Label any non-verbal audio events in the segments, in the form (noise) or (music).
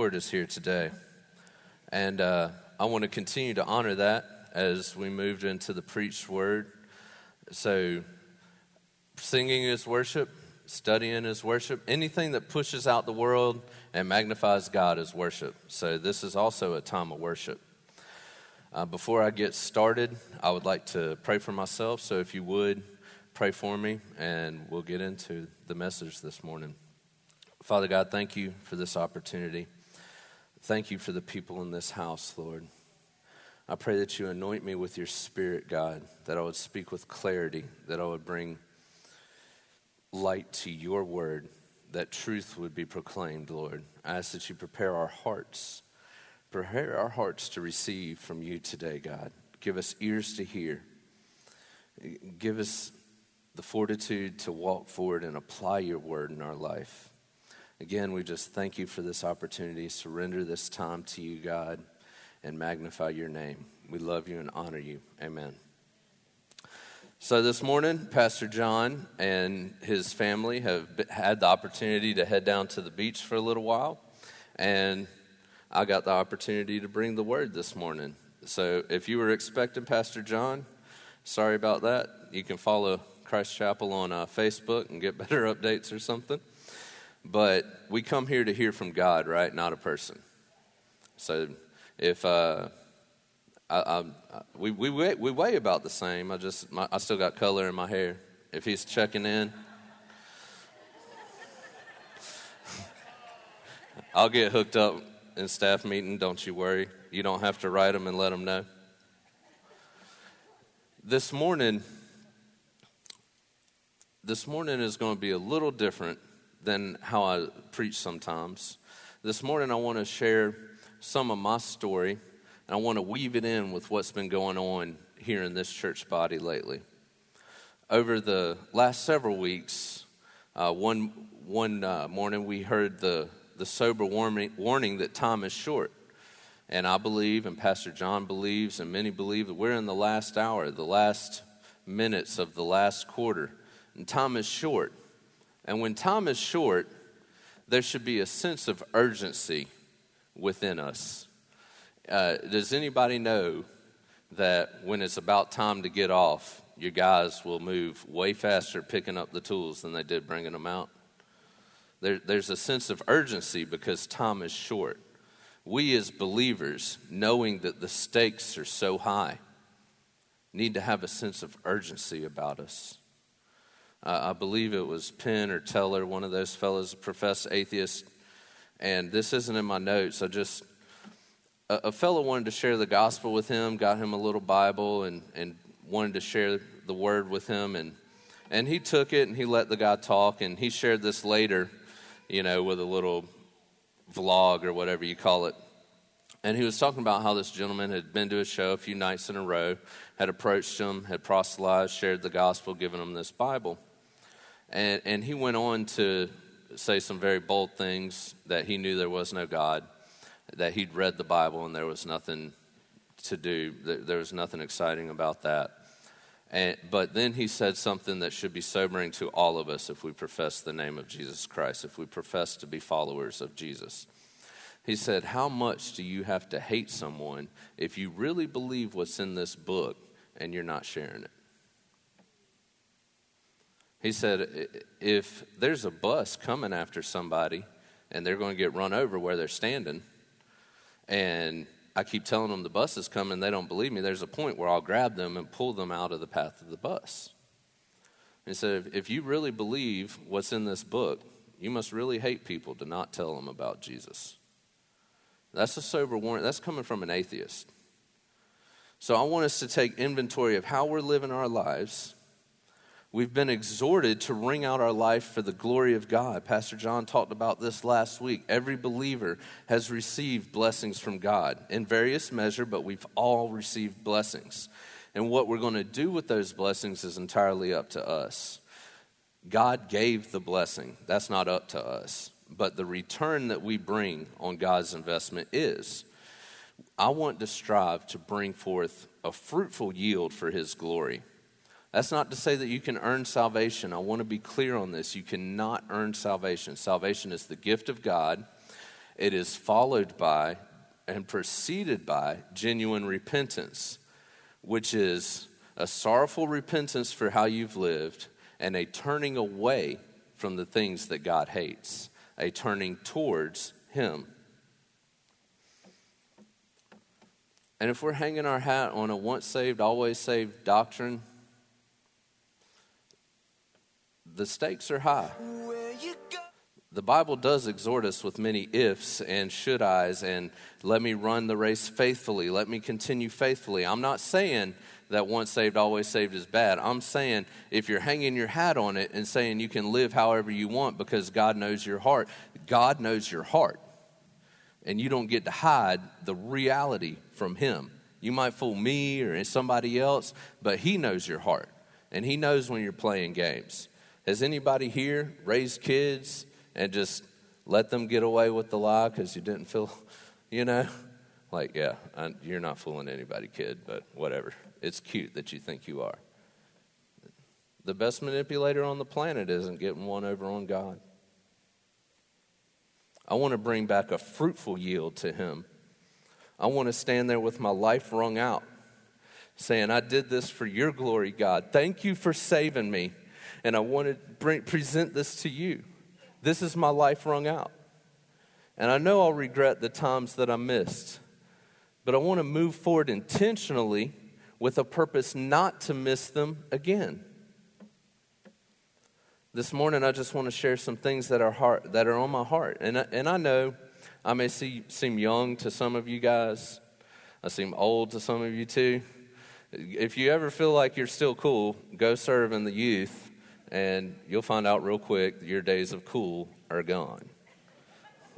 Lord is here today. And uh, I want to continue to honor that as we moved into the preached word. So, singing is worship, studying is worship. Anything that pushes out the world and magnifies God is worship. So, this is also a time of worship. Uh, before I get started, I would like to pray for myself. So, if you would, pray for me, and we'll get into the message this morning. Father God, thank you for this opportunity. Thank you for the people in this house, Lord. I pray that you anoint me with your spirit, God, that I would speak with clarity, that I would bring light to your word, that truth would be proclaimed, Lord. I ask that you prepare our hearts, prepare our hearts to receive from you today, God. Give us ears to hear. Give us the fortitude to walk forward and apply your word in our life. Again, we just thank you for this opportunity. Surrender this time to you, God, and magnify your name. We love you and honor you. Amen. So, this morning, Pastor John and his family have had the opportunity to head down to the beach for a little while. And I got the opportunity to bring the word this morning. So, if you were expecting Pastor John, sorry about that. You can follow Christ Chapel on uh, Facebook and get (laughs) better updates or something. But we come here to hear from God, right? Not a person. So if uh, I, I, we, we, weigh, we weigh about the same, I just my, I still got color in my hair. If he's checking in, I'll get hooked up in staff meeting. Don't you worry. You don't have to write them and let them know. This morning, this morning is going to be a little different than how I preach sometimes. This morning, I want to share some of my story, and I want to weave it in with what's been going on here in this church body lately. Over the last several weeks, uh, one, one uh, morning we heard the, the sober warning, warning that time is short. And I believe, and Pastor John believes, and many believe that we're in the last hour, the last minutes of the last quarter. And time is short. And when time is short, there should be a sense of urgency within us. Uh, does anybody know that when it's about time to get off, your guys will move way faster picking up the tools than they did bringing them out? There, there's a sense of urgency because time is short. We, as believers, knowing that the stakes are so high, need to have a sense of urgency about us. Uh, I believe it was Penn or Teller, one of those fellows, professed atheist. And this isn't in my notes. I just, a, a fellow wanted to share the gospel with him, got him a little Bible, and, and wanted to share the word with him. And, and he took it and he let the guy talk. And he shared this later, you know, with a little vlog or whatever you call it. And he was talking about how this gentleman had been to a show a few nights in a row, had approached him, had proselytized, shared the gospel, given him this Bible. And, and he went on to say some very bold things that he knew there was no God, that he'd read the Bible and there was nothing to do, there was nothing exciting about that. And, but then he said something that should be sobering to all of us if we profess the name of Jesus Christ, if we profess to be followers of Jesus. He said, How much do you have to hate someone if you really believe what's in this book and you're not sharing it? He said, if there's a bus coming after somebody and they're going to get run over where they're standing, and I keep telling them the bus is coming, they don't believe me, there's a point where I'll grab them and pull them out of the path of the bus. He said, if, if you really believe what's in this book, you must really hate people to not tell them about Jesus. That's a sober warning. That's coming from an atheist. So I want us to take inventory of how we're living our lives We've been exhorted to wring out our life for the glory of God. Pastor John talked about this last week. Every believer has received blessings from God in various measure, but we've all received blessings. And what we're going to do with those blessings is entirely up to us. God gave the blessing. That's not up to us. But the return that we bring on God's investment is. I want to strive to bring forth a fruitful yield for His glory. That's not to say that you can earn salvation. I want to be clear on this. You cannot earn salvation. Salvation is the gift of God. it is followed by and preceded by genuine repentance, which is a sorrowful repentance for how you've lived and a turning away from the things that God hates, a turning towards Him. And if we're hanging our hat on a once saved, always saved doctrine, the stakes are high. The Bible does exhort us with many ifs and should I's and let me run the race faithfully, let me continue faithfully. I'm not saying that once saved, always saved is bad. I'm saying if you're hanging your hat on it and saying you can live however you want because God knows your heart, God knows your heart. And you don't get to hide the reality from Him. You might fool me or somebody else, but He knows your heart. And He knows when you're playing games. Has anybody here raised kids and just let them get away with the lie because you didn't feel, you know? Like, yeah, I, you're not fooling anybody, kid, but whatever. It's cute that you think you are. The best manipulator on the planet isn't getting one over on God. I want to bring back a fruitful yield to Him. I want to stand there with my life wrung out, saying, I did this for your glory, God. Thank you for saving me. And I want to bring, present this to you. This is my life wrung out. And I know I'll regret the times that I missed, but I want to move forward intentionally with a purpose not to miss them again. This morning, I just want to share some things that are, heart, that are on my heart. And I, and I know I may see, seem young to some of you guys, I seem old to some of you too. If you ever feel like you're still cool, go serve in the youth, and you'll find out real quick your days of cool are gone. (laughs)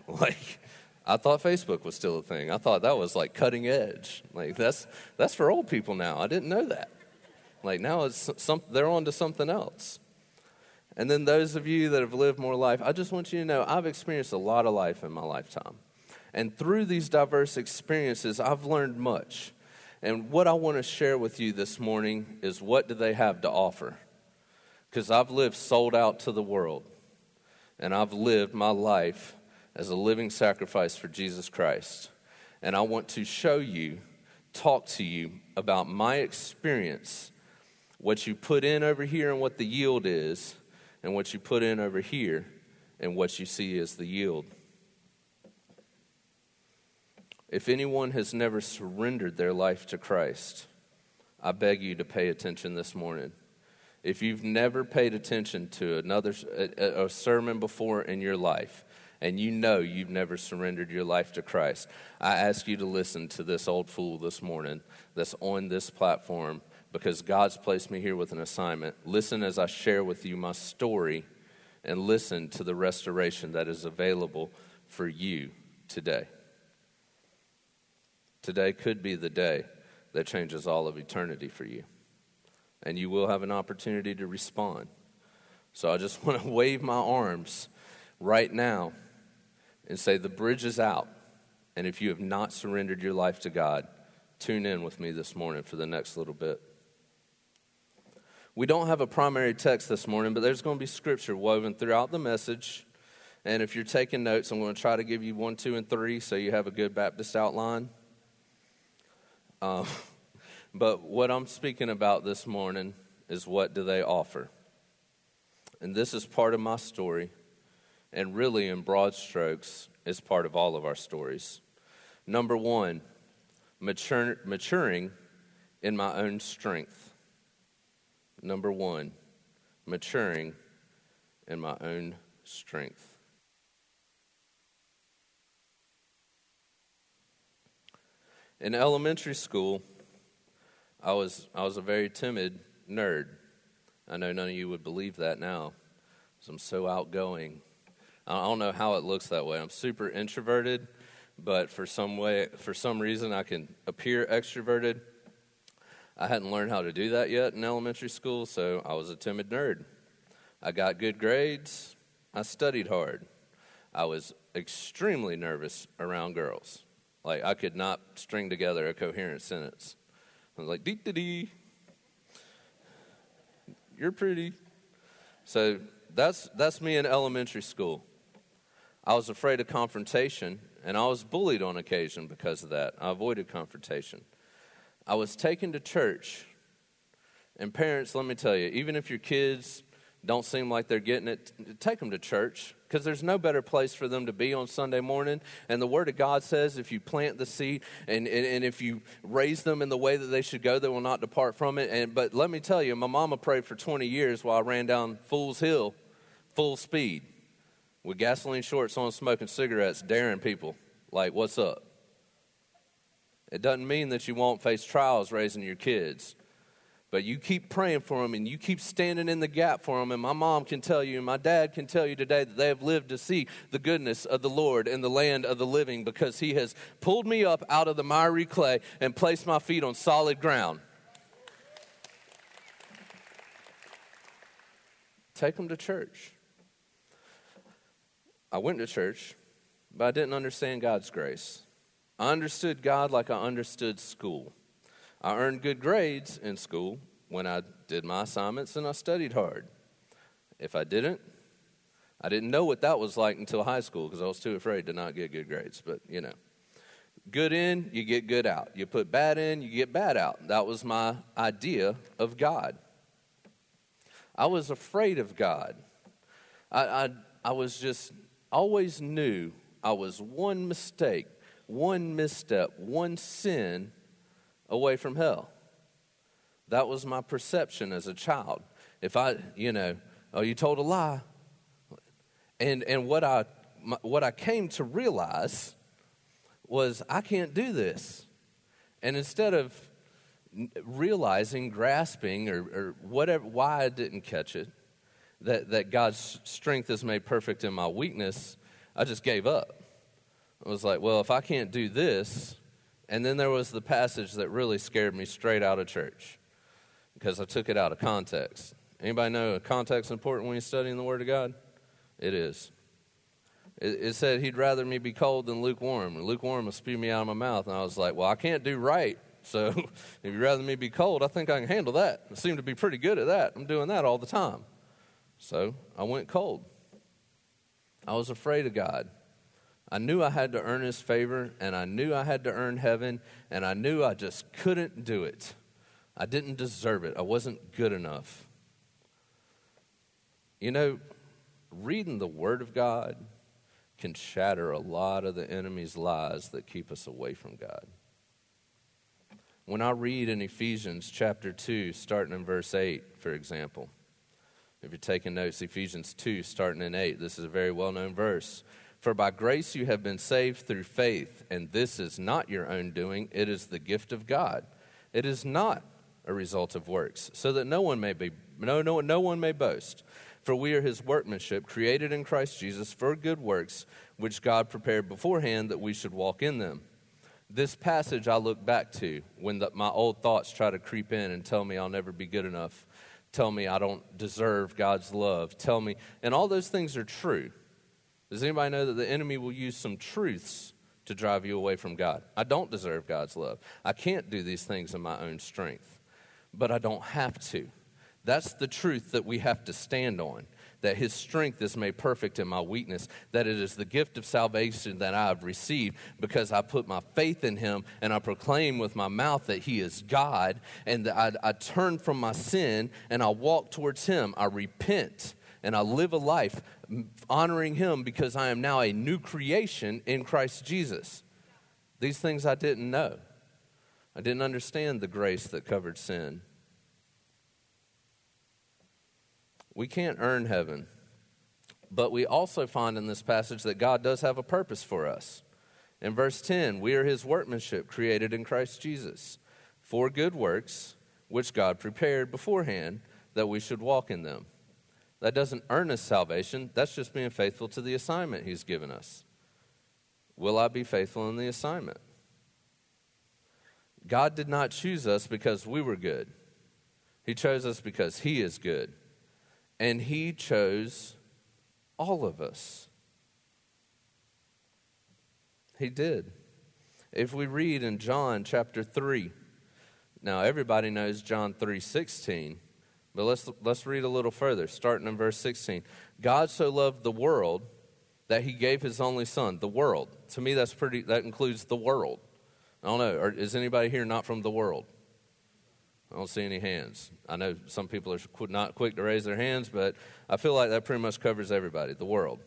Like, I thought Facebook was still a thing. I thought that was like cutting edge. Like that's that's for old people now. I didn't know that. Like now it's some they're on to something else. And then those of you that have lived more life, I just want you to know I've experienced a lot of life in my lifetime. And through these diverse experiences, I've learned much. And what I want to share with you this morning is what do they have to offer? Because I've lived sold out to the world. And I've lived my life as a living sacrifice for Jesus Christ. And I want to show you, talk to you about my experience, what you put in over here and what the yield is, and what you put in over here and what you see as the yield. If anyone has never surrendered their life to Christ, I beg you to pay attention this morning. If you've never paid attention to another a, a sermon before in your life, and you know you've never surrendered your life to Christ, I ask you to listen to this old fool this morning that's on this platform because God's placed me here with an assignment. Listen as I share with you my story and listen to the restoration that is available for you today. Today could be the day that changes all of eternity for you. And you will have an opportunity to respond. So I just (laughs) want to wave my arms right now and say, The bridge is out. And if you have not surrendered your life to God, tune in with me this morning for the next little bit. We don't have a primary text this morning, but there's going to be scripture woven throughout the message. And if you're taking notes, I'm going to try to give you one, two, and three so you have a good Baptist outline. Um, (laughs) but what I'm speaking about this morning is what do they offer? And this is part of my story and really, in broad strokes, is part of all of our stories. Number one, mature, maturing in my own strength. Number one, maturing in my own strength. In elementary school, I was, I was a very timid nerd. I know none of you would believe that now, because I'm so outgoing I don't know how it looks that way. I'm super introverted, but for some way, for some reason, I can appear extroverted. I hadn't learned how to do that yet in elementary school, so I was a timid nerd. I got good grades. I studied hard. I was extremely nervous around girls. Like I could not string together a coherent sentence. I was like, dee dee dee. You're pretty. So that's that's me in elementary school. I was afraid of confrontation and I was bullied on occasion because of that. I avoided confrontation. I was taken to church, and parents, let me tell you, even if your kids don't seem like they're getting it, take them to church because there's no better place for them to be on Sunday morning. And the Word of God says if you plant the seed and, and, and, if you raise them in the way that they should go, they will not depart from it. And, but let me tell you, my mama prayed for 20 years while I ran down Fool's Hill full speed with gasoline shorts on, smoking cigarettes, daring people. Like, what's up? It doesn't mean that you won't face trials raising your kids. But you keep praying for them and you keep standing in the gap for them. And my mom can tell you, and my dad can tell you today that they have lived to see the goodness of the Lord in the land of the living because He has pulled me up out of the miry clay and placed my feet on solid ground. Take them to church. I went to church, but I didn't understand God's grace. I understood God like I understood school. I earned good grades in school when I did my assignments and I studied hard. If I didn't, I didn't know what that was like until high school because I was too afraid to not get good grades. But, you know, good in, you get good out. You put bad in, you get bad out. That was my idea of God. I was afraid of God. I, I, I was just always knew I was one mistake, one misstep, one sin away from hell. That was my perception as a child. If I, you know, oh, you told a lie. And, and what, I, my, what I came to realize was I can't do this. And instead of realizing, grasping, or, or whatever, why I didn't catch it, that, that God's strength is made perfect in my weakness, I just gave up. I was like, well, if I can't do this, and then there was the passage that really scared me straight out of church because I took it out of context. Anybody know context is important when you're studying the Word of God? It is. It, it said he'd rather me be cold than lukewarm. And lukewarm will spew me out of my mouth. And I was like, well, I can't do right. So (laughs) if you'd rather me be cold, I think I can handle that. I seem to be pretty good at that. I'm doing that all the time. So I went cold. I was afraid of God. I knew I had to earn his favor, and I knew I had to earn heaven, and I knew I just couldn't do it. I didn't deserve it. I wasn't good enough. You know, reading the Word of God can shatter a lot of the enemy's lies that keep us away from God. When I read in Ephesians chapter 2, starting in verse 8, for example, if you're taking notes, Ephesians 2, starting in 8, this is a very well known verse. For by grace you have been saved through faith, and this is not your own doing, it is the gift of God. It is not a result of works, so that no one may be no, no, no one may boast. For we are his workmanship, created in Christ Jesus for good works, which God prepared beforehand that we should walk in them. This passage I look back to when the, my old thoughts try to creep in and tell me I'll never be good enough, tell me I don't deserve God's love, tell me, and all those things are true. Does anybody know that the enemy will use some truths to drive you away from God? I don't deserve God's love. I can't do these things in my own strength, but I don't have to. That's the truth that we have to stand on that his strength is made perfect in my weakness, that it is the gift of salvation that I have received because I put my faith in him and I proclaim with my mouth that he is God, and I, I turn from my sin and I walk towards him. I repent and I live a life honoring Him because I am now a new creation in Christ Jesus. These things I didn't know. I didn't understand the grace that covered sin. We can't earn heaven, but we also find in this passage that God does have a purpose for us. In verse 10, we are His workmanship created in Christ Jesus for good works, which God prepared beforehand that we should walk in them. That doesn't earn us salvation. That's just being faithful to the assignment He's given us. Will I be faithful in the assignment? God did not choose us because we were good. He chose us because He is good. And He chose all of us. He did. If we read in John chapter 3, now everybody knows John 3 16. But let's, let's read a little further, starting in verse 16. God so loved the world that he gave his only son, the world. To me, that's pretty, that includes the world. I don't know. is anybody here not from the world? I don't see any hands. I know some people are not quick to raise their hands, but I feel like that pretty much covers everybody, the world.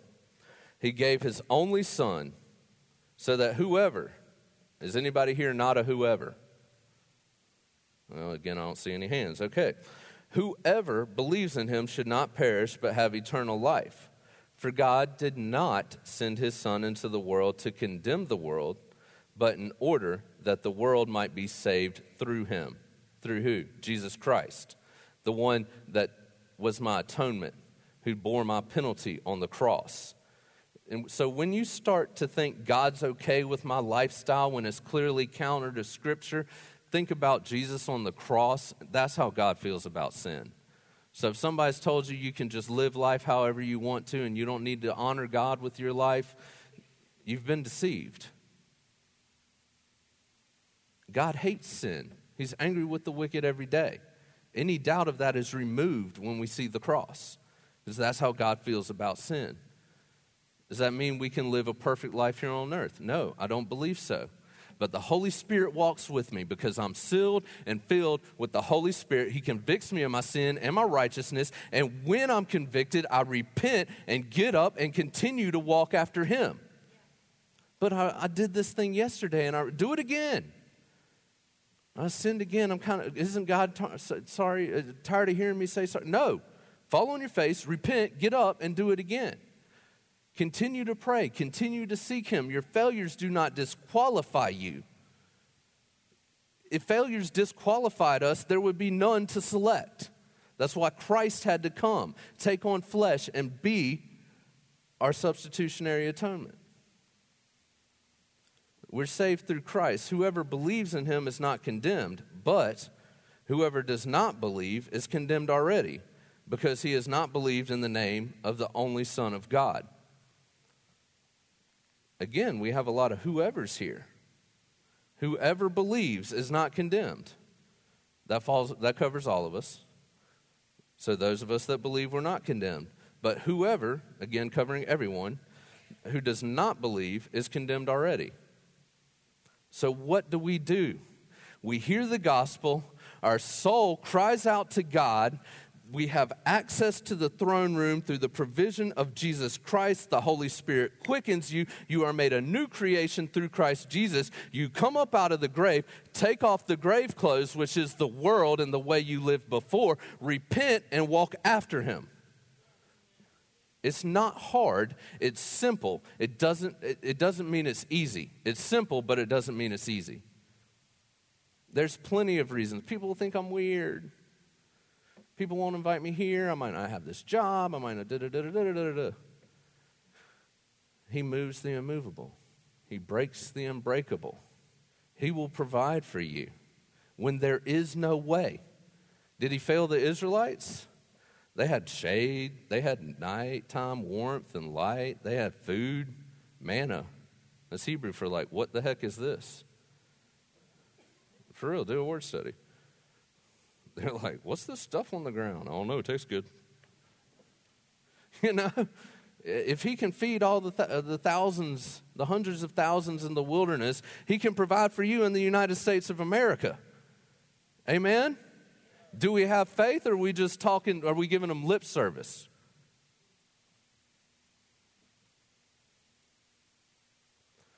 He gave his only son so that whoever, is anybody here not a whoever? Well, again, I don't see any hands. Okay. Whoever believes in him should not perish, but have eternal life. For God did not send his Son into the world to condemn the world, but in order that the world might be saved through him. Through who? Jesus Christ, the one that was my atonement, who bore my penalty on the cross. And so when you start to think God's okay with my lifestyle when it's clearly counter to Scripture, think about Jesus on the cross. That's how God feels about sin. So if somebody's told you you can just live life however you want to and you don't need to honor God with your life, you've been deceived. God hates sin. He's angry with the wicked every day. Any doubt of that is removed when we see the cross, because that's how God feels about sin. Does that mean we can live a perfect life here on earth? No, I don't believe so. But the Holy Spirit walks with me because I'm sealed and filled with the Holy Spirit. He convicts me of my sin and my righteousness. And when I'm convicted, I repent and get up and continue to walk after Him. But I, I did this thing yesterday and I do it again. I sinned again. I'm kind of, isn't God t- sorry, uh, tired of hearing me say sorry? No. Fall on your face, repent, get up, and do it again. Continue to pray, continue to seek Him. Your failures do not disqualify you. If failures disqualified us, there would be none to select. That's why Christ had to come, take on flesh, and be our substitutionary atonement. We're saved through Christ. Whoever believes in him is not condemned, but whoever does not believe is condemned already, because he has not believed in the name of the only Son of God. Again, we have a lot of whoever's here. Whoever believes is not condemned. That falls that covers all of us. So those of us that believe we're not condemned. But whoever, again covering everyone, who does not believe is condemned already. So, what do we do? We hear the gospel, our soul cries out to God. We have access to the throne room through the provision of Jesus Christ. The Holy Spirit quickens you. You are made a new creation through Christ Jesus. You come up out of the grave, take off the grave clothes, which is the world and the way you lived before, repent, and walk after Him. It's not hard, it's simple. It doesn't, it, doesn't mean it's easy. It's simple, but it doesn't mean it's easy. There's plenty of reasons. People think I'm weird. People won't invite me here. I might not have this job. I might not da da da da da da da. He moves the immovable. He breaks the unbreakable. He will provide for you when there is no way. Did he fail the Israelites? They had shade, they had nighttime warmth and light, they had food, manna. That's Hebrew for like, what the heck is this? For real, do a word study. (laughs) They're like, what's this stuff on the ground? Don't know, it tastes good. (laughs) You know, if he can feed all the, th- uh, the thousands, the hundreds of thousands in the wilderness, he can provide for you in the United States of America. Amen? Do we have faith or are we just talking, are we giving them lip service?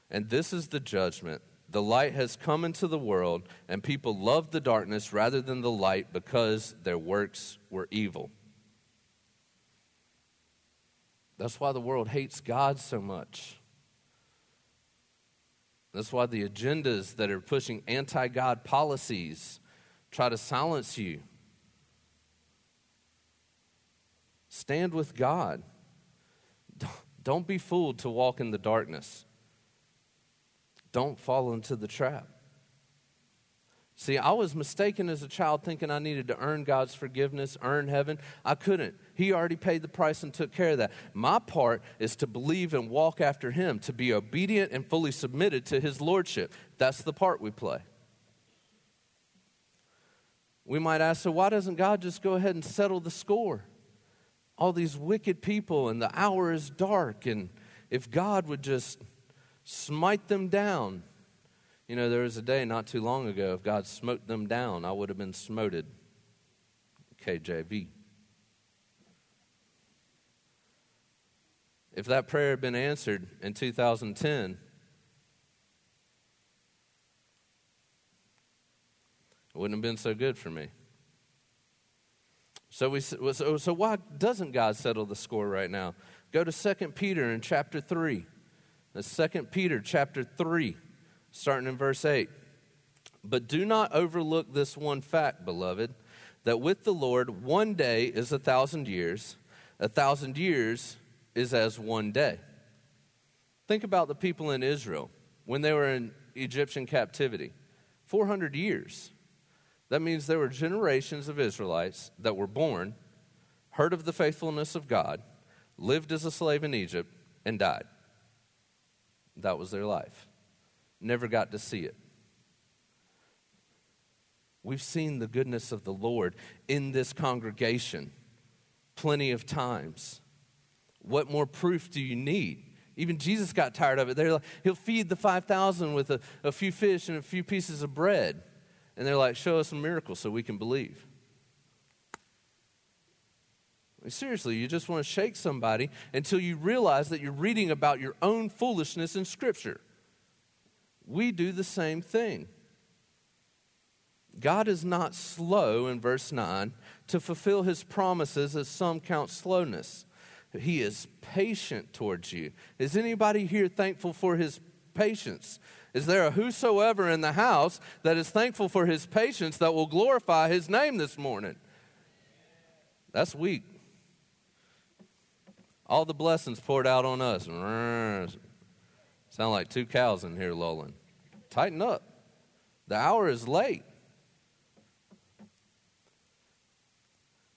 And this is the judgment. The light has come into the world, and people love the darkness rather than the light because their works were evil. That's why the world hates God so much. That's why the agendas that are pushing anti God policies try to silence you. Stand with God. (laughs) Don't be fooled to walk in the darkness. Don't fall into the trap. See, I was mistaken as a child thinking I needed to earn God's forgiveness, earn heaven. I couldn't. He already paid the price and took care of that. My part is to believe and walk after Him, to be obedient and fully submitted to His Lordship. That's the part we play. We might ask, so why doesn't God just go ahead and settle the score? All these wicked people, and the hour is dark, and if God would just smite them down. You know, there was a day not too long ago, if God smote them down, I would have been smoted. KJV. If that prayer had been answered in 2010, it wouldn't have been so good for me. So, we, so, so why doesn't God settle the score right now? Go to 2 Peter in chapter 3. The 2 Peter chapter 3, starting in verse 8. But do not overlook this one fact, beloved, that with the Lord one day is a thousand years, a thousand years is as one day. Think about the people in Israel when they were in Egyptian captivity 400 years. That means there were generations of Israelites that were born, heard of the faithfulness of God, lived as a slave in Egypt, and died. That was their life. Never got to see it. We've seen the goodness of the Lord in this congregation plenty of times. What more proof do you need? Even Jesus got tired of it. They're like, he'll feed the 5,000 with a, a few fish and a few pieces of bread. And they're like, show us a miracle so we can believe. Seriously, you just want to shake somebody until you realize that you're reading about your own foolishness in Scripture. We do the same thing. God is not slow, in verse 9, to fulfill his promises as some count slowness. He is patient towards you. Is anybody here thankful for his patience? Is there a whosoever in the house that is thankful for his patience that will glorify his name this morning? That's weak. All the blessings poured out on us. Sound like two cows in here lolling. Tighten up. The hour is late.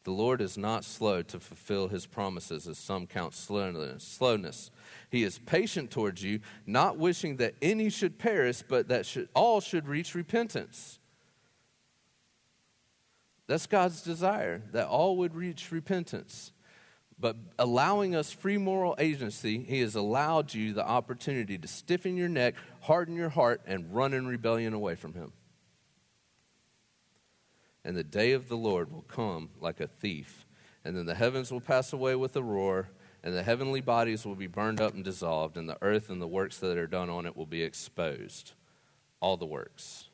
The Lord is not slow to fulfill his promises, as some count slowness. He is patient towards you, not wishing that any should perish, but that should, all should reach repentance. That's God's desire, that all would reach repentance. But allowing us free moral agency, He has allowed you the opportunity to stiffen your neck, harden your heart, and run in rebellion away from Him. And the day of the Lord will come like a thief, and then the heavens will pass away with a roar, and the heavenly bodies will be burned up and dissolved, and the earth and the works that are done on it will be exposed. All the works,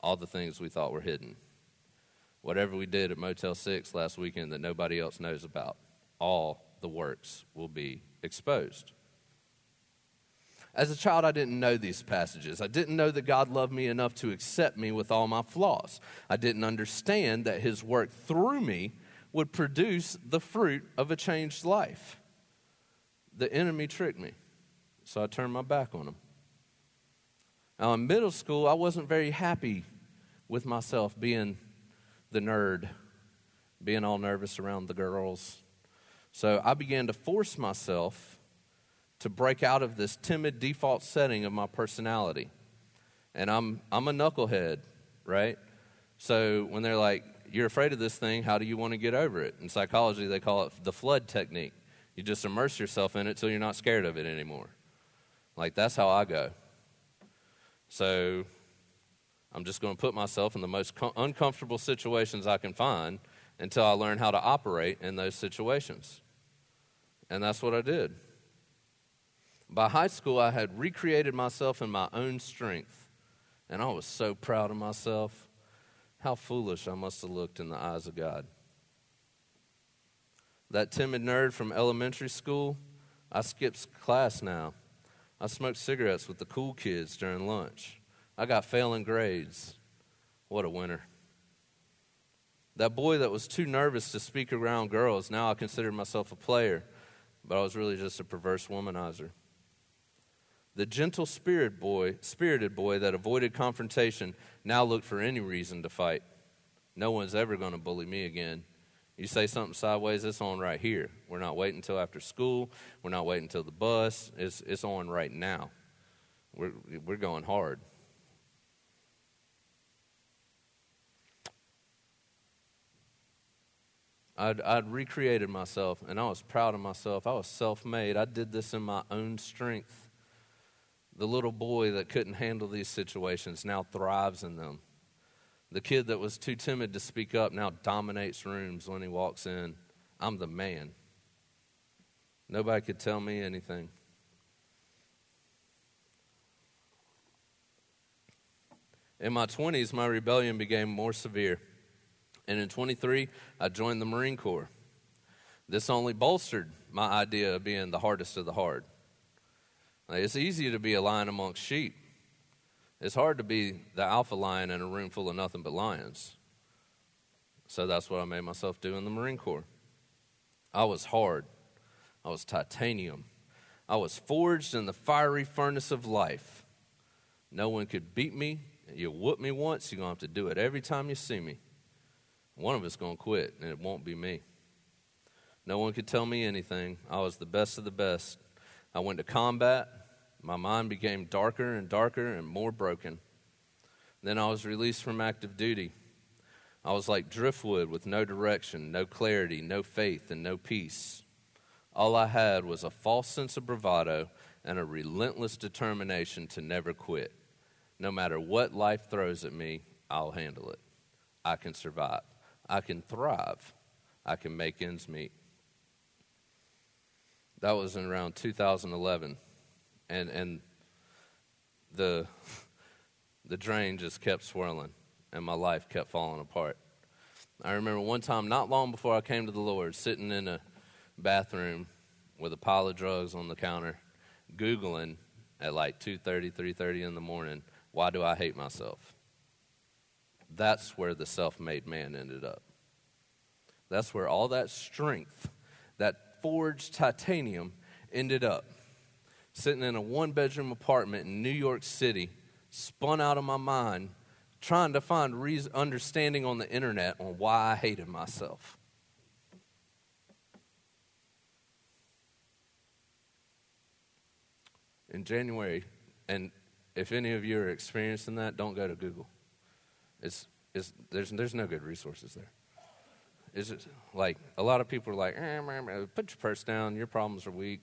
all the things we thought were hidden. Whatever we did at Motel 6 last weekend that nobody else knows about all the works will be exposed. As a child, I didn't know these passages. I didn't know that God loved me enough to accept me with all my flaws. I didn't understand that His work through me would produce the fruit of a changed life. The enemy tricked me, so I turned my back on him. Now, in middle school, I wasn't very happy with myself being the nerd, being all nervous around the girls, so I began to force myself to break out of this timid default setting of my personality. And I'm, I'm a knucklehead, right? So when they're like, you're afraid of this thing, how do you want to get over it? In psychology, they call it the flood technique. You just immerse yourself in it till you're not scared of it anymore. Like, that's how I go. So I'm just going to put myself in the most com- uncomfortable situations I can find until I learned how to operate in those situations. And that's what I did. By high school, I had recreated myself in my own strength, and I was so proud of myself. How foolish I must have looked in the eyes of God. That timid nerd from elementary school, I skipped class now. I smoked cigarettes with the cool kids during lunch. I got failing grades. What a winner. That boy that was too nervous to speak around girls, now I consider myself a player, but I was really just a perverse womanizer. The gentle spirit boy, spirited boy that avoided confrontation now looked for any reason to fight. No one's ever going to bully me again. You say something sideways, it's on right here. We're not waiting until after school. We're not waiting until the bus. It's, it's on right now. We're, we're going hard. I'd, I'd recreated myself, and I was proud of myself. I was self made. I did this in my own strength. The little boy that couldn't handle these situations now thrives in them. The kid that was too timid to speak up now dominates rooms when he walks in. I'm the man. Nobody could tell me anything. In my 20s, my rebellion became more severe. And in 23, I joined the Marine Corps. This only bolstered my idea of being the hardest of the hard. It's easy to be a lion amongst sheep. It's hard to be the alpha lion in a room full of nothing but lions. So that's what I made myself do in the Marine Corps. I was hard. I was titanium. I was forged in the fiery furnace of life. No one could beat me. You whoop me once, you're going to have to do it every time you see me. One of us going to quit, and it won't be me. No one could tell me anything. I was the best of the best. I went to combat. My mind became darker and darker and more broken. Then I was released from active duty. I was like driftwood with no direction, no clarity, no faith, and no peace. All I had was a false sense of bravado and a relentless determination to never quit. No matter what life throws at me, I'll handle it. I can survive. I can thrive. I can make ends meet. That was in around 2011 and and the (laughs) the drain just kept swirling and my life kept falling apart. I remember one time not long before I came to the Lord sitting in a bathroom with a pile of drugs on the counter googling at like 2:30 3:30 in the morning why do I hate myself? That's where the self-made man ended up. That's where all that strength, that forged titanium ended up sitting in a one bedroom apartment in New York City, spun out of my mind, trying to find understanding on the internet on why I hated myself. In January, and if any of you are experiencing that, don't go to Google. It's, it's, there's, there's no good resources there. It's just, like a lot of people are like, eh, put your purse down, your problems are weak,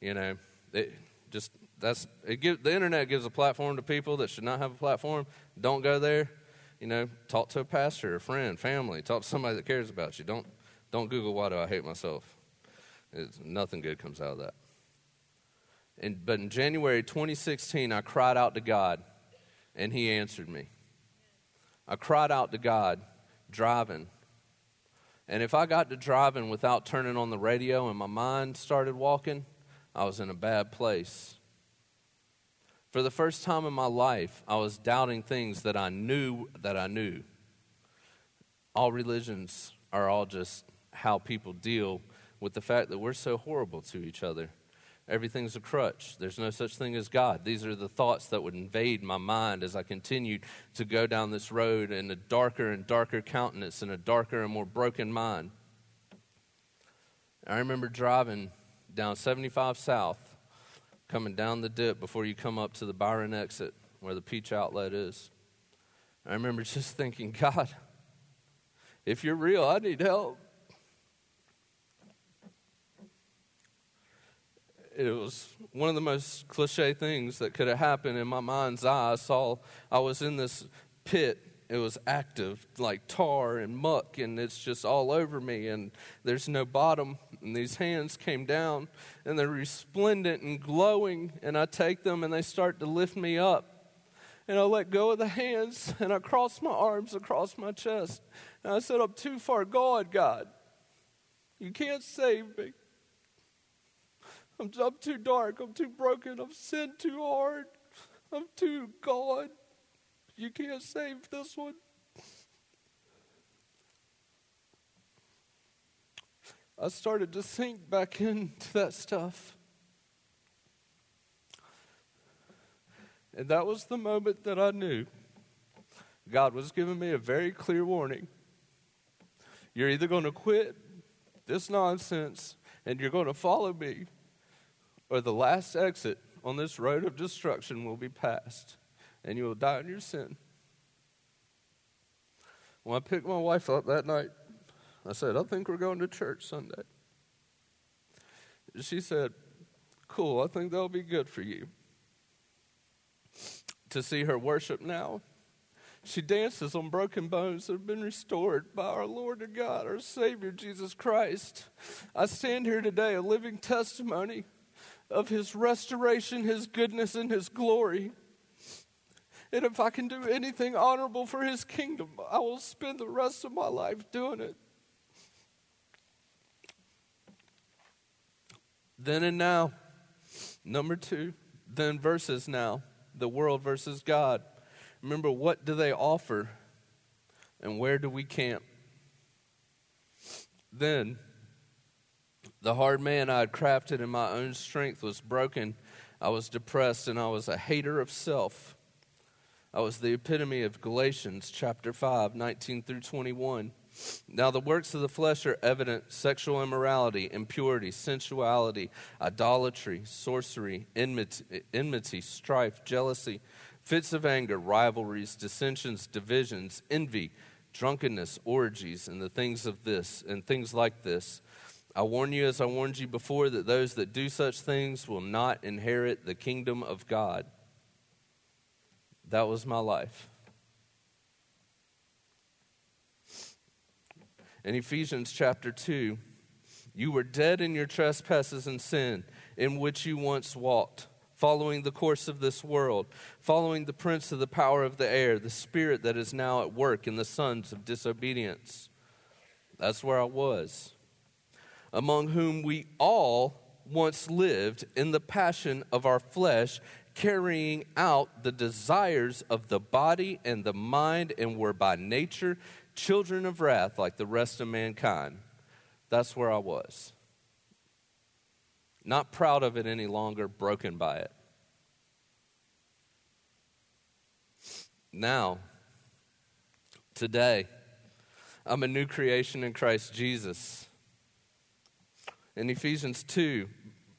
you know. It just that's it give, the internet gives a platform to people that should not have a platform. Don't go there. You know, talk to a pastor, a friend, family. Talk to somebody that cares about you. Don't don't Google why do I hate myself. It's, nothing good comes out of that. And, but in January 2016, I cried out to God, and He answered me. I cried out to God driving. And if I got to driving without turning on the radio and my mind started walking, I was in a bad place. For the first time in my life, I was doubting things that I knew that I knew. All religions are all just how people deal with the fact that we're so horrible to each other. Everything's a crutch. There's no such thing as God. These are the thoughts that would invade my mind as I continued to go down this road in a darker and darker countenance and a darker and more broken mind. I remember driving down 75 South, coming down the dip before you come up to the Byron exit where the Peach outlet is. I remember (laughs) just thinking, God, if you're real, I need help. It was one of the most cliche things that could have happened in my mind's eye. I saw I was in this pit it was active, like tar and muck, and it's just all over me, and there's no bottom. And these hands came down, and they're resplendent and glowing, and I take them, and they start to lift me up. And I let go of the hands, and I cross my arms across my chest. And I said, I'm too far gone, God. You can't save me. I'm, I'm too dark. I'm too broken. I've sinned too hard. I'm too gone. You can't save this one. I started to sink back into that stuff. And that was the moment that I knew God was giving me a very clear warning. You're either going to quit this nonsense and you're going to follow me, or the last exit on this road of destruction will be passed and you will die in your sin. When I picked my wife up that night, I said, I think we're going to church Sunday. She said, Cool, I think that'll be good for you. To see her worship now, she dances on broken bones that have been restored by our Lord and God, our Savior, Jesus Christ. I stand here today, a living testimony of His restoration, His goodness, and His glory. And if I can do anything honorable for His kingdom, I will spend the rest of my life doing it. Then and now. Number two, then versus now. The world versus God. Remember, what do they offer? And where do we camp? Then, the hard man I had crafted in my own strength was broken. I was depressed and I was a hater of self. I was the epitome of Galatians chapter 5, 19 through 21. Now, the works of the flesh are evident sexual immorality, impurity, sensuality, idolatry, sorcery, enmity, enmity, strife, jealousy, fits of anger, rivalries, dissensions, divisions, envy, drunkenness, orgies, and the things of this, and things like this. I warn you, as I warned you before, that those that do such things will not inherit the kingdom of God. That was my life. in Ephesians chapter 2, you were dead in your trespasses and sin, in which you once walked, following the course of this world, following the prince of the power of the air, the spirit that is now at work in the sons of disobedience. That's where I was. Among whom we all once lived in the passion of our flesh, carrying out the desires of the body and the mind, and were by nature children of wrath like the rest of mankind. That's where I was. Not proud of it any longer, broken by it. Now, today, I'm a new creation in Christ Jesus. In Ephesians 2,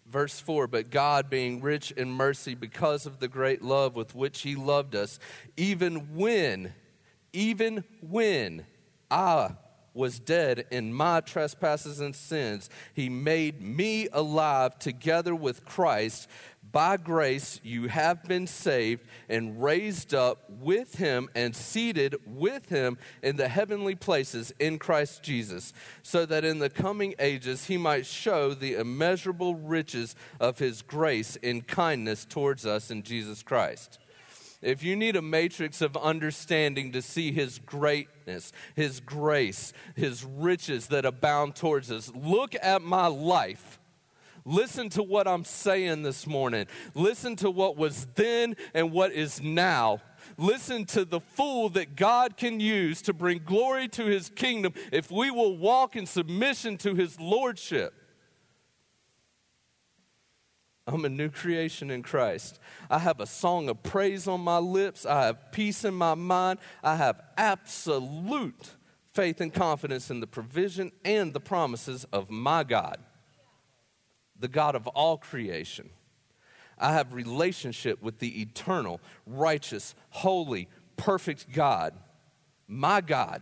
verse 4 But God, being rich in mercy because of the great love with which He loved us, even when even when I was dead in my trespasses and sins, he made me alive together with Christ. By grace you have been saved and raised up with him and seated with him in the heavenly places in Christ Jesus, so that in the coming ages he might show the immeasurable riches of his grace in kindness towards us in Jesus Christ. If you need a matrix of understanding to see His greatness, His grace, His riches that abound towards us, look at my life. Listen to what I'm saying this morning. Listen to what was then and what is now. Listen to the fool that God can use to bring glory to his kingdom if we will walk in submission to his lordship. I'm a new creation in Christ. I have a song of praise on my lips. I have peace in my mind. I have absolute faith and confidence in the provision and the promises of my God, the God of all creation. I have relationship with the eternal, righteous, holy, perfect God, my God.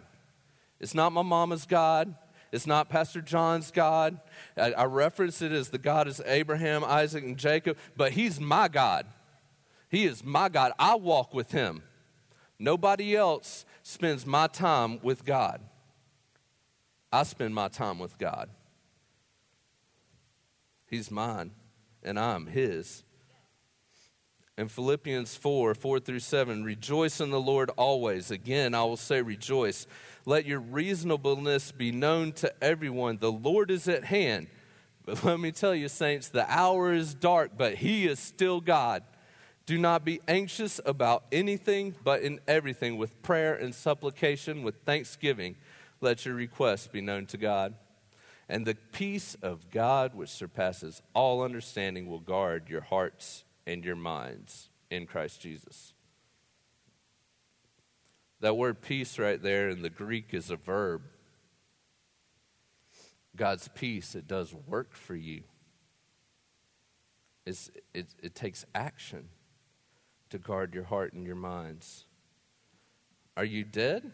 It's not my mama's God. It's not Pastor John's God. I, I reference it as the God is Abraham, Isaac, and Jacob, but he's my God. He is my God. I walk with him. Nobody else spends my time with God. I spend my time with God. He's mine, and I'm his. In Philippians 4 4 through 7, rejoice in the Lord always. Again, I will say rejoice. Let your reasonableness be known to everyone. The Lord is at hand. But let me tell you, saints, the hour is dark, but He is still God. Do not be anxious about anything, but in everything, with prayer and supplication, with thanksgiving, let your requests be known to God. And the peace of God, which surpasses all understanding, will guard your hearts and your minds in Christ Jesus. That word peace right there in the Greek is a verb. God's peace, it does work for you. It's, it, it takes action to guard your heart and your minds. Are you dead?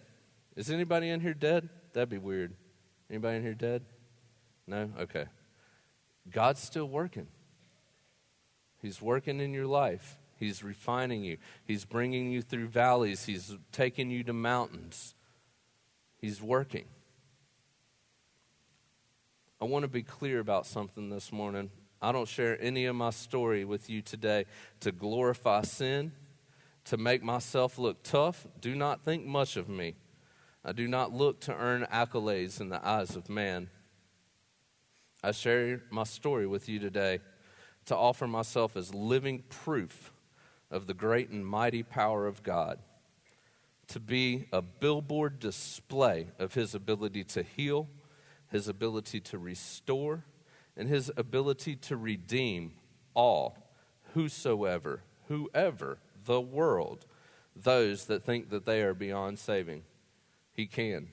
Is anybody in here dead? That'd be weird. Anybody in here dead? No? Okay. God's still working. He's working in your life. He's refining you. He's bringing you through valleys. He's taking you to mountains. He's working. I want to be clear about something this morning. I don't share any of my story with you today to glorify sin, to make myself look tough. Do not think much of me. I do not look to earn accolades in the eyes of man. I share my story with you today to offer myself as living proof of the great and mighty power of God, to be a billboard display of His ability to heal, His ability to restore, and His ability to redeem all, whosoever, whoever, the world, those that think that they are beyond saving. He can,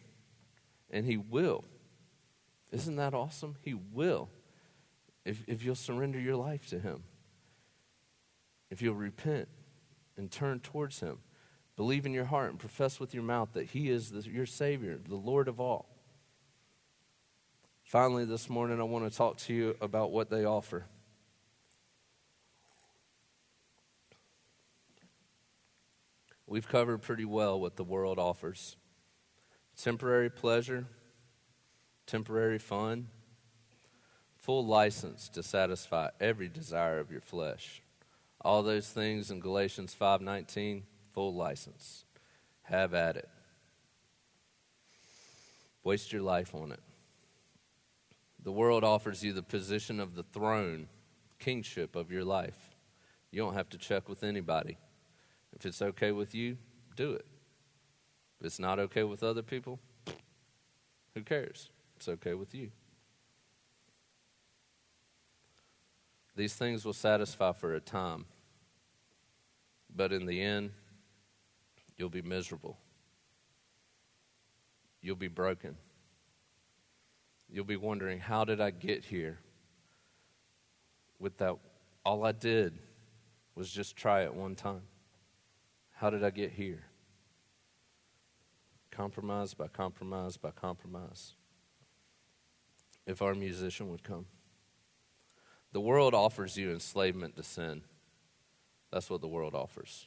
and He will. Isn't that awesome? He will if, if you'll surrender your life to Him, if you'll repent and turn towards Him, believe in your heart and profess with your mouth that He is the, your Savior, the Lord of all. Finally, this morning, I want to talk to you about what they offer. We've covered pretty well what the world offers temporary pleasure, temporary fun, full license to satisfy every desire of your flesh. All those things in Galatians 5:19, full license. Have at it. Waste your life on it. The world offers you the position of the throne, kingship of your life. You don't have to check with anybody. If it's okay with you, do it. If it's not okay with other people, who cares? It's okay with you. These things will satisfy for a time, but in the end, you'll be miserable. You'll be broken. You'll be wondering, how did I get here? With that, all I did was just try it one time. How did I get here? Compromise by compromise by compromise. If our musician would come. The world offers you enslavement to sin. That's what the world offers.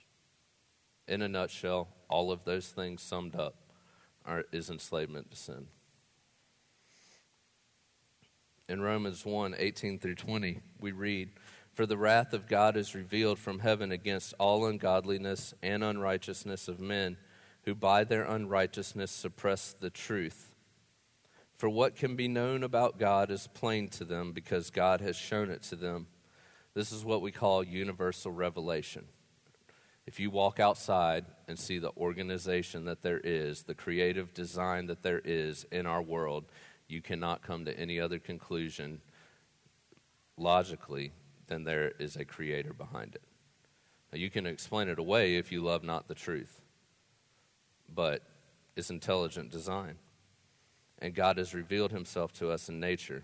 In a nutshell, all of those things summed up are, is enslavement to sin. In Romans 1 18 through 20, we read, For the wrath of God is revealed from heaven against all ungodliness and unrighteousness of men who by their unrighteousness suppress the truth. For what can be known about God is plain to them because God has shown it to them. This is what we call universal revelation. If you walk outside and see the organization that there is, the creative design that there is in our world, you cannot come to any other conclusion logically than there is a creator behind it. Now, you can explain it away if you love not the truth, but it's intelligent design and God has revealed himself to us in nature.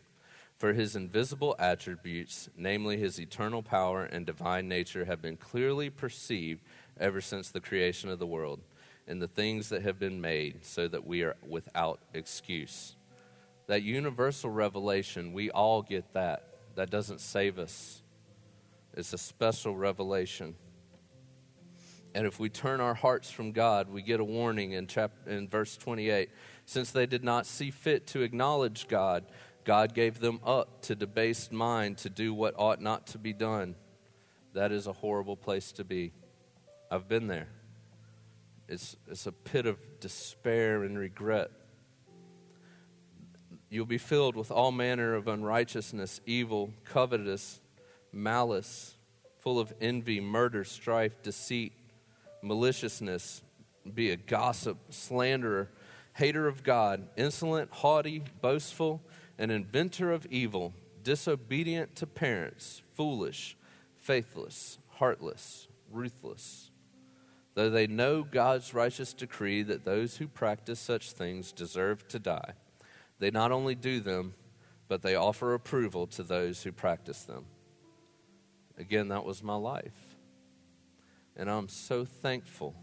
For his invisible attributes, namely his eternal power and divine nature, have been clearly perceived ever since the creation of the world in the things that have been made, so that we are without excuse. That universal revelation, we all get that. That doesn't save us, it's a special revelation. And if we turn our hearts from God, we get a warning in, chapter, in verse 28 since they did not see fit to acknowledge God, God gave them up to debased mind to do what ought not to be done. That is a horrible place to be. I've been there. It's, it's a pit of despair and regret. You'll be filled with all manner of unrighteousness, evil, covetous, malice, full of envy, murder, strife, deceit, maliciousness. Be a gossip, slanderer hater of God, insolent, haughty, boastful, an inventor of evil, disobedient to parents, foolish, faithless, heartless, ruthless. Though they know God's righteous decree that those who practice such things deserve to die, they not only do them, but they offer approval to those who practice them. Again, that was my life. And I'm so thankful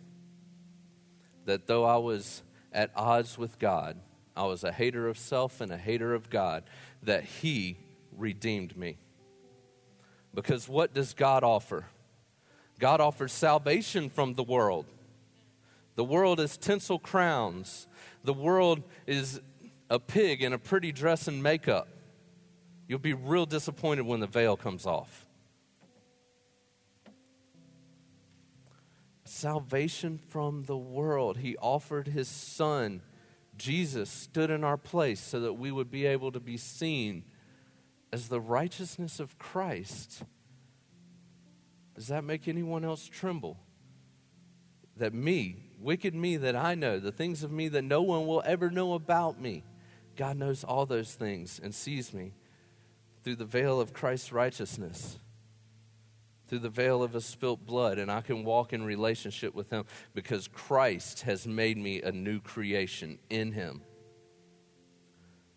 that though I was at odds with God, I was a hater of self and a hater of God, that He redeemed me. Because what does God offer? God offers salvation from the world. The world is tinsel crowns. The world is a pig in a pretty dress and makeup. You'll be real disappointed when the veil comes off. Salvation from the world. He offered his son. Jesus stood in our place so that we would be able to be seen as the righteousness of Christ. Does that make anyone else tremble? That me, wicked me that I know, the things of me that no one will ever know about me, God knows all those things and sees me through the veil of Christ's righteousness, through the veil of his spilt blood, and I can walk in relationship with him because Christ has made me a new creation in him.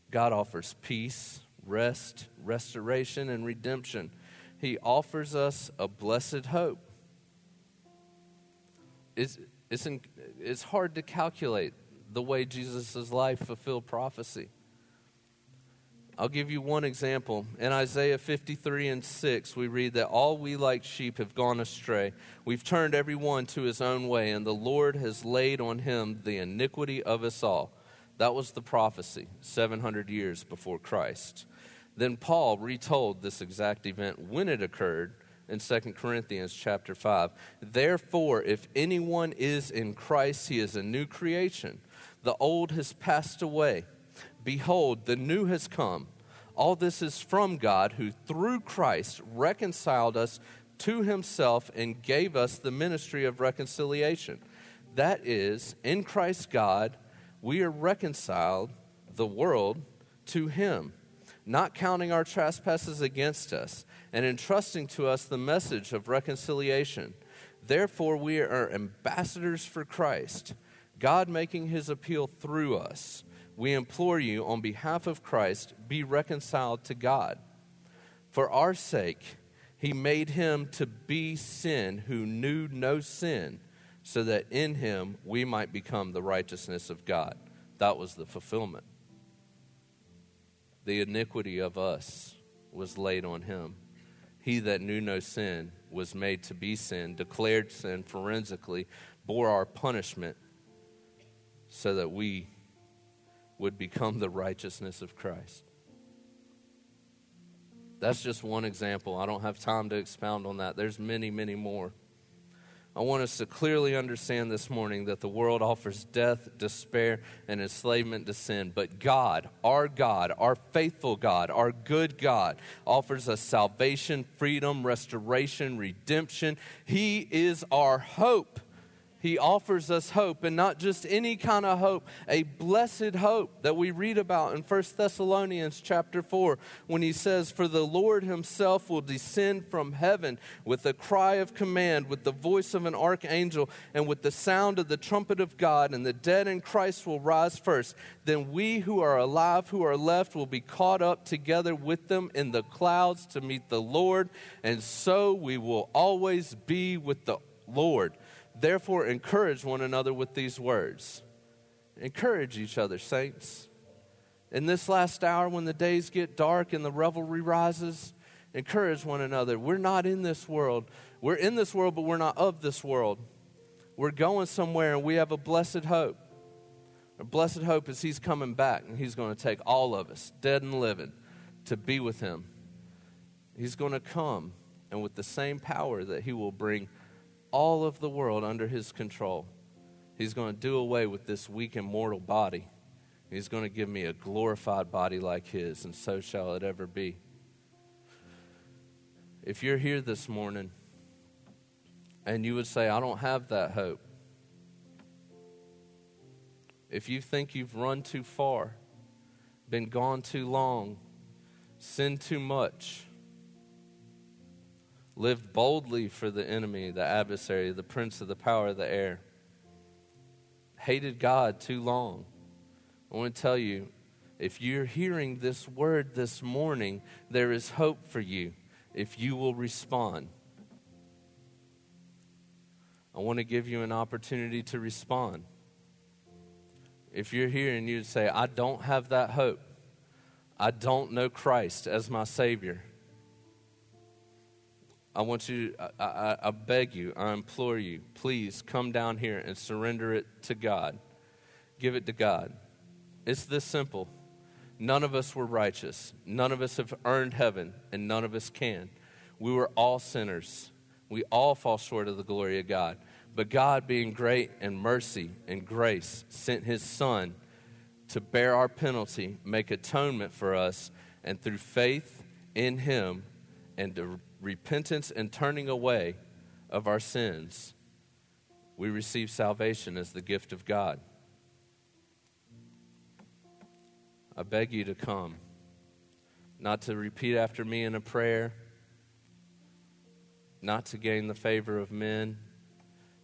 God offers peace, rest, restoration, and redemption. He offers us a blessed hope. It's, it's, in, it's hard to calculate the way Jesus' life fulfilled prophecy. I'll give you one example. In Isaiah 53 and 6, we read that all we like sheep have gone astray. We've turned every one to his own way, and the Lord has laid on him the iniquity of us all. That was the prophecy 700 years before Christ. Then Paul retold this exact event when it occurred in 2 Corinthians chapter 5. Therefore, if anyone is in Christ, he is a new creation. The old has passed away. Behold, the new has come. All this is from God, who through Christ reconciled us to himself and gave us the ministry of reconciliation. That is, in Christ God, we are reconciled, the world, to him not counting our trespasses against us, and entrusting to us the message of reconciliation. Therefore, we are ambassadors for Christ, God making his appeal through us. We implore you, on behalf of Christ, be reconciled to God. For our sake, he made him to be sin who knew no sin, so that in him we might become the righteousness of God. That was the fulfillment the iniquity of us was laid on him. He that knew no sin was made to be sin, declared sin forensically, bore our punishment so that we would become the righteousness of Christ. That's just one example. I don't have time to expound on that. There's many, many more. I want us to clearly understand this morning that the world offers death, despair, and enslavement to sin. But God, our God, our faithful God, our good God, offers us salvation, freedom, restoration, redemption. He is our hope. He offers us hope, and not just any kind of hope, a blessed hope that we read about in 1 Thessalonians chapter 4 when he says, For the Lord himself will descend from heaven with a cry of command, with the voice of an archangel, and with the sound of the trumpet of God, and the dead in Christ will rise first. Then we who are alive, who are left, will be caught up together with them in the clouds to meet the Lord, and so we will always be with the Lord. Therefore, encourage one another with these words. Encourage each other, saints. In this last hour, when the days get dark and the revelry rises, encourage one another. We're not in this world. We're in this world, but we're not of this world. We're going somewhere, and we have a blessed hope. Our blessed hope is He's coming back, and He's going to take all of us, dead and living, to be with Him. He's going to come, and with the same power that He will bring all of the world under his control. He's going to do away with this weak and mortal body. He's going to give me a glorified body like his, and so shall it ever be. If you're here this morning and you would say, I don't have that hope, if you think you've run too far, been gone too long, sinned too much, lived boldly for the enemy, the adversary, the prince of the power of the air, hated God too long. I want to tell you if you're hearing this word this morning, there is hope for you if you will respond. I want to give you an opportunity to respond. if you're here and you'd say, I don't have that hope, I don't know Christ as my Savior, I want you, I, I, I, beg you, I implore you, please come down here and surrender it to God. Give it to God. It's this simple. None of us were righteous. None of us have earned heaven, and none of us can. We were all sinners. We all fall short of the glory of God. But God, being great in mercy and grace, sent His Son to bear our penalty, make atonement for us, and through faith in Him and the repentance and turning away of our sins, we receive salvation as the gift of God. I beg you to come, not to repeat after me in a prayer, not to gain the favor of men,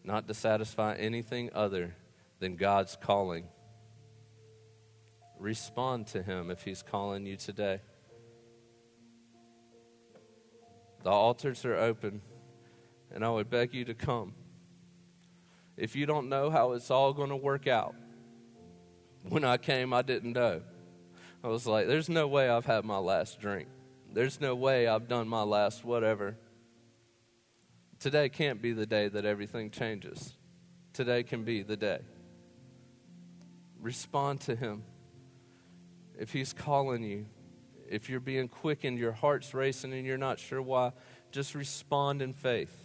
not to satisfy anything other than God's calling. Respond to Him if He's calling you today. The altars are open, and I would beg you to come. If you don't know how it's all going to work out, when I came, I didn't know. I was like, there's no way I've had my last drink. There's no way I've done my last whatever. Today can't be the day that everything changes. Today can be the day. Respond to Him. If He's calling you, if you're being quickened, your heart's racing, and you're not sure why, just respond in faith.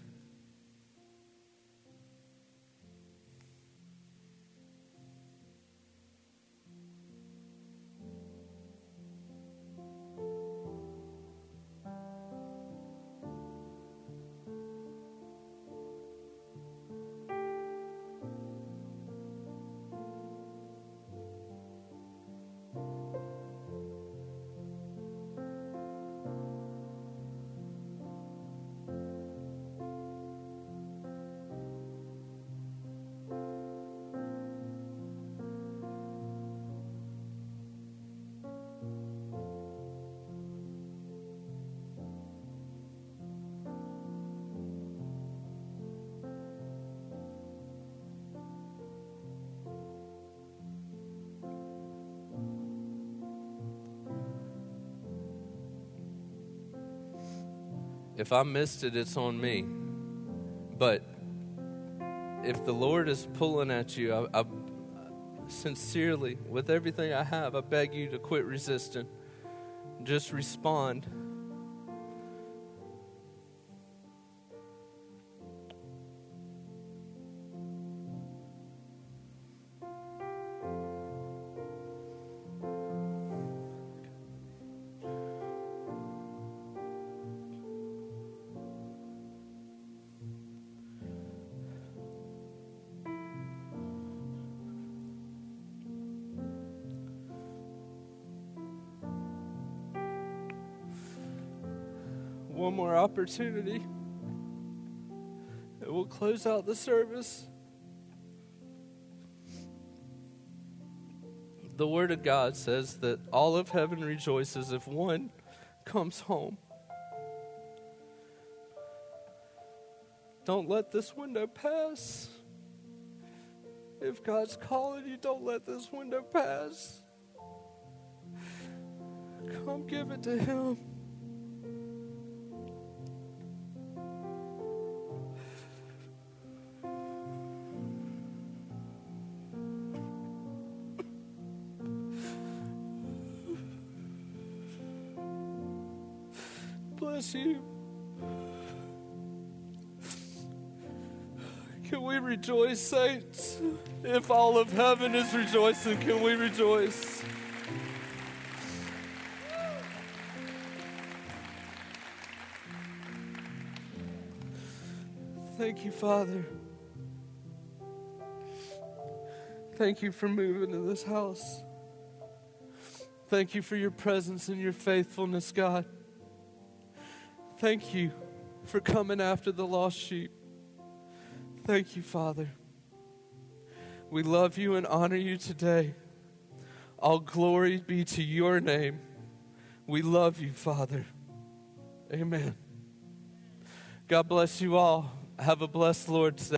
If I missed it, it's on me. But if the Lord is pulling at you, I, I sincerely, with everything I have, I beg you to quit resisting. Just respond. Opportunity. And we'll close out the service. The Word of God says that all of heaven rejoices if one comes home. Don't let this window pass. If God's calling you, don't let this window pass. Come give it to Him. You. Can we rejoice, saints? If all of heaven is rejoicing, can we rejoice? Thank you, Father. Thank you for moving to this house. Thank you for your presence and your faithfulness, God. Thank you for coming after the lost sheep. Thank you, Father. We love you and honor you today. All glory be to your name. We love you, Father. Amen. God bless you all. Have a blessed Lord today.